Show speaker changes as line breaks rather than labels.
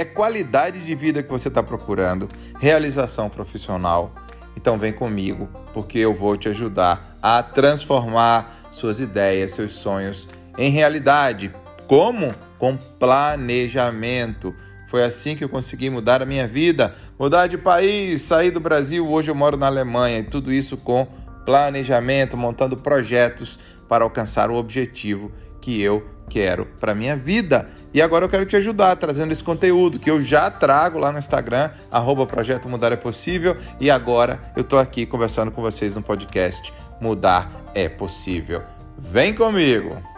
É qualidade de vida que você está procurando, realização profissional. Então vem comigo, porque eu vou te ajudar a transformar suas ideias, seus sonhos em realidade. Como? Com planejamento. Foi assim que eu consegui mudar a minha vida, mudar de país, sair do Brasil. Hoje eu moro na Alemanha e tudo isso com planejamento, montando projetos para alcançar o objetivo que eu quero para minha vida. E agora eu quero te ajudar trazendo esse conteúdo que eu já trago lá no Instagram, arroba Projeto Mudar é Possível, e agora eu estou aqui conversando com vocês no podcast Mudar é Possível. Vem comigo!